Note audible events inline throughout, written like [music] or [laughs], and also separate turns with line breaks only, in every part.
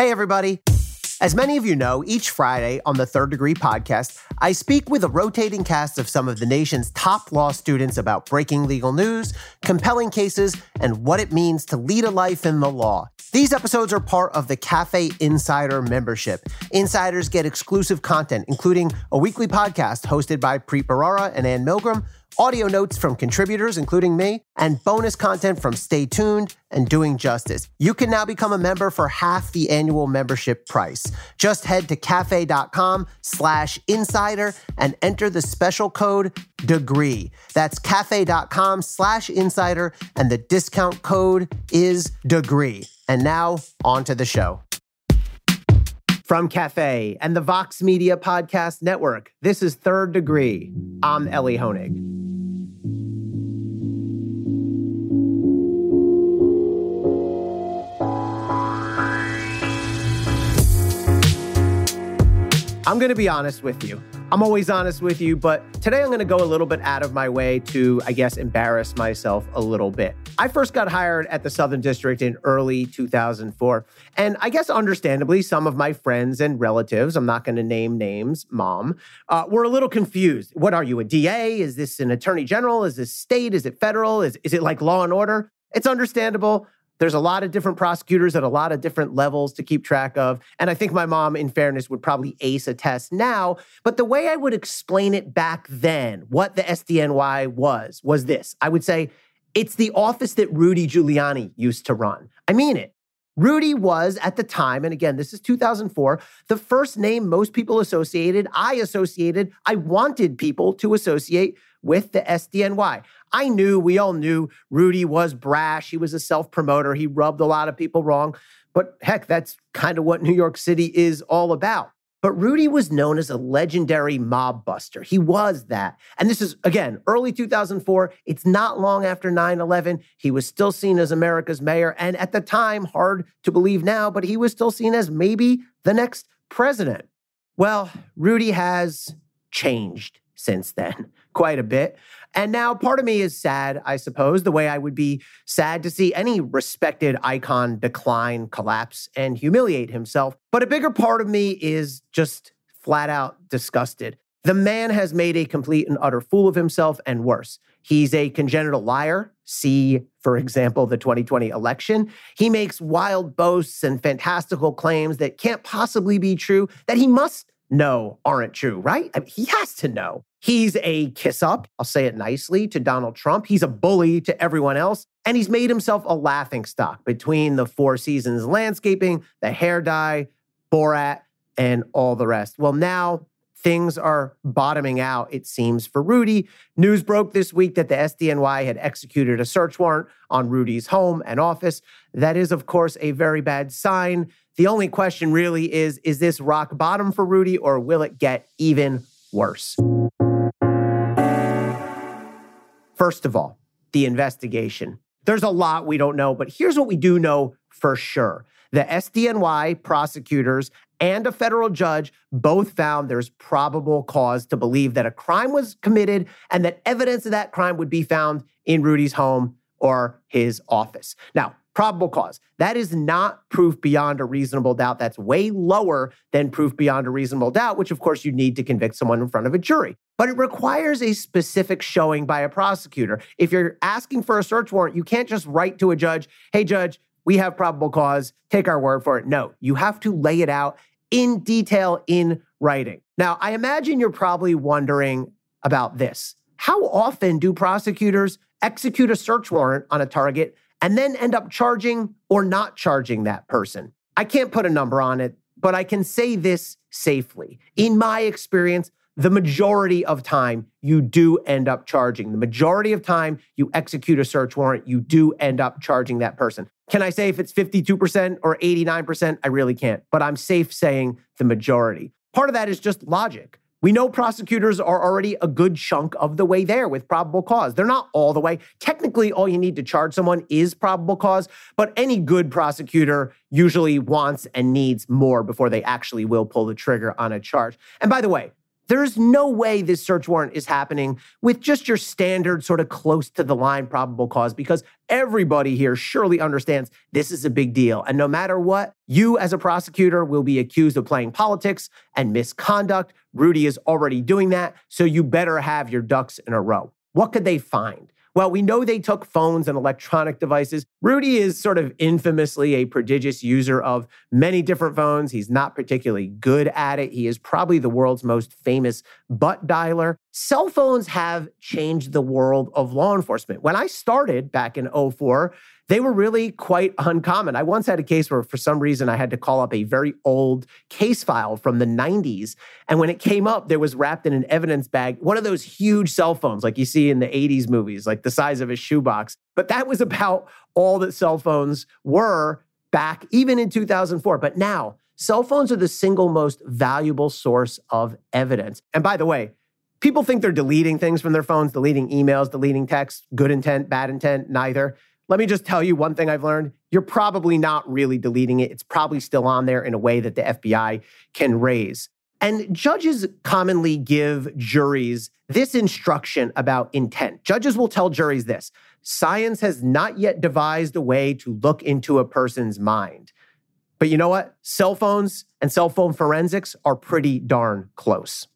Hey, everybody. As many of you know, each Friday on the Third Degree podcast, I speak with a rotating cast of some of the nation's top law students about breaking legal news, compelling cases, and what it means to lead a life in the law. These episodes are part of the Cafe Insider membership. Insiders get exclusive content, including a weekly podcast hosted by Preet Bharara and Anne Milgram audio notes from contributors, including me, and bonus content from Stay Tuned and Doing Justice. You can now become a member for half the annual membership price. Just head to cafe.com slash insider and enter the special code DEGREE. That's cafe.com slash insider, and the discount code is DEGREE. And now, on to the show. From Cafe and the Vox Media Podcast Network, this is Third Degree. I'm Elie Honig. I'm going to be honest with you. I'm always honest with you, but today I'm going to go a little bit out of my way to, I guess, embarrass myself a little bit. I first got hired at the Southern District in early 2004. And I guess understandably, some of my friends and relatives, I'm not going to name names, mom, uh, were a little confused. What are you, a DA? Is this an attorney general? Is this state? Is it federal? Is, is it like law and order? It's understandable. There's a lot of different prosecutors at a lot of different levels to keep track of. And I think my mom, in fairness, would probably ace a test now. But the way I would explain it back then, what the SDNY was, was this I would say, it's the office that Rudy Giuliani used to run. I mean it. Rudy was at the time, and again, this is 2004, the first name most people associated, I associated, I wanted people to associate with the SDNY. I knew, we all knew Rudy was brash. He was a self promoter. He rubbed a lot of people wrong. But heck, that's kind of what New York City is all about. But Rudy was known as a legendary mob buster. He was that. And this is, again, early 2004. It's not long after 9 11. He was still seen as America's mayor. And at the time, hard to believe now, but he was still seen as maybe the next president. Well, Rudy has changed since then [laughs] quite a bit. And now part of me is sad, I suppose, the way I would be sad to see any respected icon decline, collapse, and humiliate himself. But a bigger part of me is just flat out disgusted. The man has made a complete and utter fool of himself, and worse, he's a congenital liar. See, for example, the 2020 election. He makes wild boasts and fantastical claims that can't possibly be true, that he must know aren't true, right? I mean, he has to know. He's a kiss up, I'll say it nicely, to Donald Trump. He's a bully to everyone else. And he's made himself a laughing stock between the Four Seasons landscaping, the hair dye, Borat, and all the rest. Well, now things are bottoming out, it seems, for Rudy. News broke this week that the SDNY had executed a search warrant on Rudy's home and office. That is, of course, a very bad sign. The only question really is is this rock bottom for Rudy, or will it get even worse? First of all, the investigation. There's a lot we don't know, but here's what we do know for sure. The SDNY prosecutors and a federal judge both found there's probable cause to believe that a crime was committed and that evidence of that crime would be found in Rudy's home or his office. Now, probable cause. That is not proof beyond a reasonable doubt. That's way lower than proof beyond a reasonable doubt, which of course you need to convict someone in front of a jury. But it requires a specific showing by a prosecutor. If you're asking for a search warrant, you can't just write to a judge, hey, judge, we have probable cause, take our word for it. No, you have to lay it out in detail in writing. Now, I imagine you're probably wondering about this. How often do prosecutors execute a search warrant on a target and then end up charging or not charging that person. I can't put a number on it, but I can say this safely. In my experience, the majority of time you do end up charging. The majority of time you execute a search warrant, you do end up charging that person. Can I say if it's 52% or 89%? I really can't, but I'm safe saying the majority. Part of that is just logic. We know prosecutors are already a good chunk of the way there with probable cause. They're not all the way. Technically, all you need to charge someone is probable cause, but any good prosecutor usually wants and needs more before they actually will pull the trigger on a charge. And by the way, There's no way this search warrant is happening with just your standard, sort of close to the line probable cause, because everybody here surely understands this is a big deal. And no matter what, you as a prosecutor will be accused of playing politics and misconduct. Rudy is already doing that. So you better have your ducks in a row. What could they find? Well, we know they took phones and electronic devices. Rudy is sort of infamously a prodigious user of many different phones. He's not particularly good at it. He is probably the world's most famous butt dialer. Cell phones have changed the world of law enforcement. When I started back in 04, they were really quite uncommon. I once had a case where, for some reason, I had to call up a very old case file from the 90s. And when it came up, there was wrapped in an evidence bag, one of those huge cell phones like you see in the 80s movies, like the size of a shoebox. But that was about all that cell phones were back even in 2004. But now, cell phones are the single most valuable source of evidence. And by the way, people think they're deleting things from their phones, deleting emails, deleting texts, good intent, bad intent, neither. Let me just tell you one thing I've learned. You're probably not really deleting it. It's probably still on there in a way that the FBI can raise. And judges commonly give juries this instruction about intent. Judges will tell juries this science has not yet devised a way to look into a person's mind. But you know what? Cell phones and cell phone forensics are pretty darn close.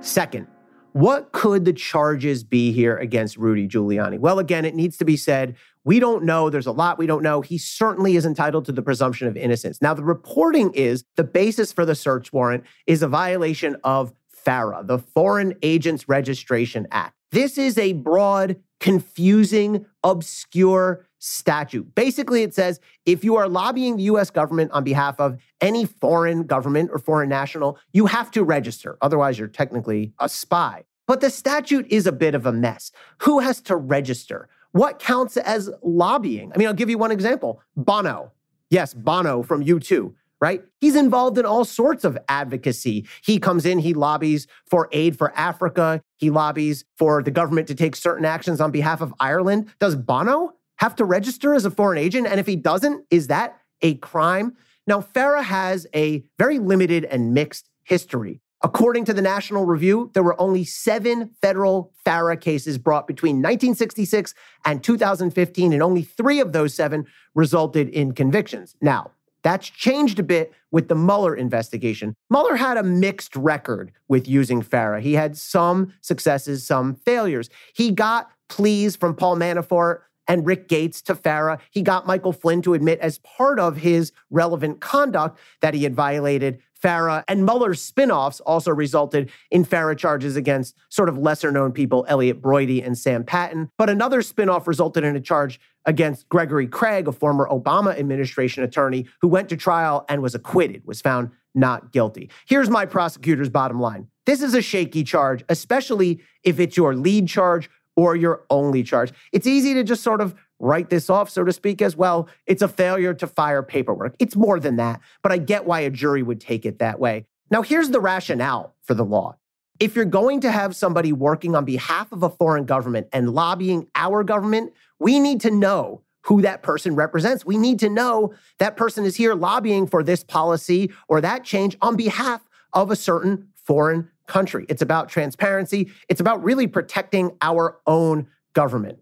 Second, what could the charges be here against Rudy Giuliani? Well, again, it needs to be said we don't know. There's a lot we don't know. He certainly is entitled to the presumption of innocence. Now, the reporting is the basis for the search warrant is a violation of FARA, the Foreign Agents Registration Act. This is a broad, confusing, obscure statute. Basically, it says if you are lobbying the US government on behalf of any foreign government or foreign national, you have to register. Otherwise, you're technically a spy. But the statute is a bit of a mess. Who has to register? What counts as lobbying? I mean, I'll give you one example Bono. Yes, Bono from U2 right? He's involved in all sorts of advocacy. He comes in, he lobbies for aid for Africa, he lobbies for the government to take certain actions on behalf of Ireland. Does Bono have to register as a foreign agent? And if he doesn't, is that a crime? Now, FARA has a very limited and mixed history. According to the National Review, there were only seven federal FARA cases brought between 1966 and 2015, and only three of those seven resulted in convictions. Now, that's changed a bit with the Mueller investigation. Mueller had a mixed record with using FARA. He had some successes, some failures. He got pleas from Paul Manafort and Rick Gates to FARA. He got Michael Flynn to admit as part of his relevant conduct that he had violated FARA. And Mueller's spinoffs also resulted in FARA charges against sort of lesser known people, Elliott Broidy and Sam Patten. But another spinoff resulted in a charge against Gregory Craig, a former Obama administration attorney who went to trial and was acquitted, was found not guilty. Here's my prosecutor's bottom line. This is a shaky charge, especially if it's your lead charge or your only charge. It's easy to just sort of write this off, so to speak, as well. It's a failure to fire paperwork. It's more than that, but I get why a jury would take it that way. Now, here's the rationale for the law. If you're going to have somebody working on behalf of a foreign government and lobbying our government, we need to know who that person represents. We need to know that person is here lobbying for this policy or that change on behalf of a certain foreign country. It's about transparency. It's about really protecting our own government.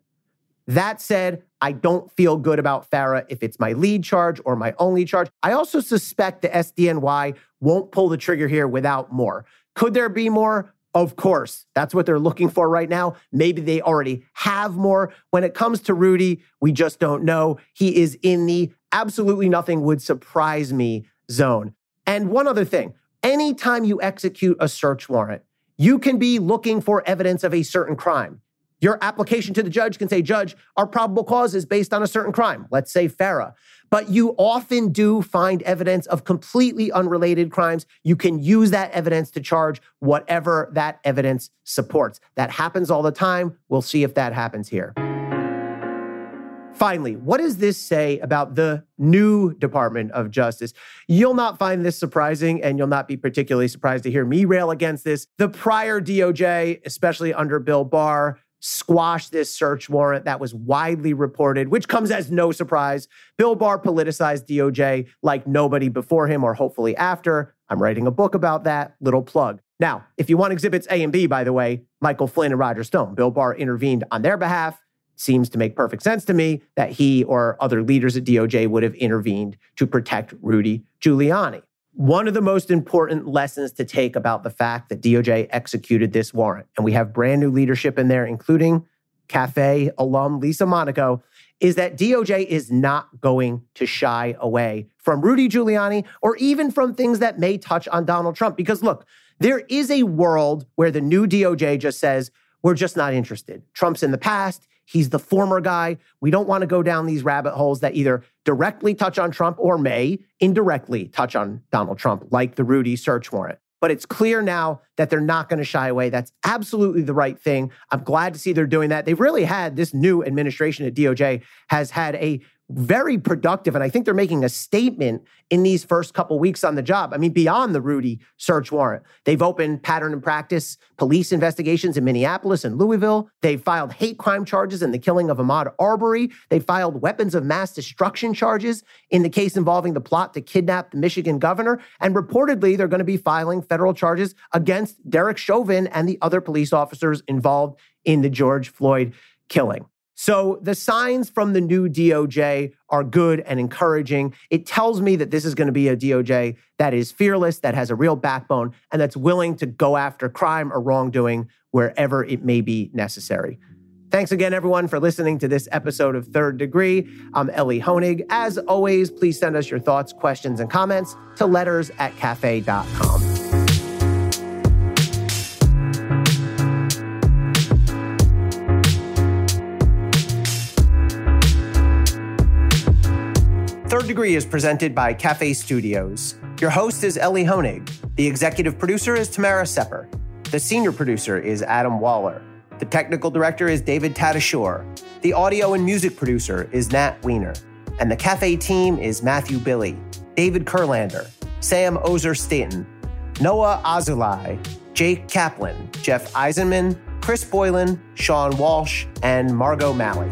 That said, I don't feel good about FARA if it's my lead charge or my only charge. I also suspect the SDNY won't pull the trigger here without more. Could there be more? Of course. That's what they're looking for right now. Maybe they already have more. When it comes to Rudy, we just don't know. He is in the absolutely nothing would surprise me zone. And one other thing anytime you execute a search warrant, you can be looking for evidence of a certain crime. Your application to the judge can say, Judge, our probable cause is based on a certain crime, let's say FARA. But you often do find evidence of completely unrelated crimes. You can use that evidence to charge whatever that evidence supports. That happens all the time. We'll see if that happens here. Finally, what does this say about the new Department of Justice? You'll not find this surprising, and you'll not be particularly surprised to hear me rail against this. The prior DOJ, especially under Bill Barr, squashed this search warrant that was widely reported, which comes as no surprise. Bill Barr politicized DOJ like nobody before him or hopefully after. I'm writing a book about that. Little plug. Now, if you want exhibits A and B, by the way, Michael Flynn and Roger Stone, Bill Barr intervened on their behalf. Seems to make perfect sense to me that he or other leaders at DOJ would have intervened to protect Rudy Giuliani. One of the most important lessons to take about the fact that DOJ executed this warrant, and we have brand new leadership in there, including Cafe alum Lisa Monaco, is that DOJ is not going to shy away from Rudy Giuliani or even from things that may touch on Donald Trump. Because look, there is a world where the new DOJ just says, we're just not interested. Trump's in the past. He's the former guy. We don't want to go down these rabbit holes that either directly touch on Trump or may indirectly touch on Donald Trump, like the Rudy search warrant. But it's clear now that they're not going to shy away. That's absolutely the right thing. I'm glad to see they're doing that. They've really had this new administration at DOJ has had a very productive. And I think they're making a statement in these first couple weeks on the job. I mean, beyond the Rudy search warrant, they've opened pattern and practice police investigations in Minneapolis and Louisville. They've filed hate crime charges in the killing of Ahmaud Arbery. They filed weapons of mass destruction charges in the case involving the plot to kidnap the Michigan governor. And reportedly, they're going to be filing federal charges against Derek Chauvin and the other police officers involved in the George Floyd killing. So the signs from the new DOJ are good and encouraging. It tells me that this is going to be a DOJ that is fearless, that has a real backbone, and that's willing to go after crime or wrongdoing wherever it may be necessary. Thanks again, everyone, for listening to this episode of Third Degree. I'm Elie Honig. As always, please send us your thoughts, questions, and comments to letters at cafe.com. Third Degree is presented by Cafe Studios. Your host is Elie Honig. The executive producer is Tamara Sepper. The senior producer is Adam Waller. The technical director is David Tatasciore. The audio and music producer is Nat Weiner. And the Cafe team is Matthew Billy, David Kurlander, Sam Ozer Staten, Noah Azulai, Jake Kaplan, Jeff Eisenman, Chris Boylan, Sean Walsh, and Margot Malley.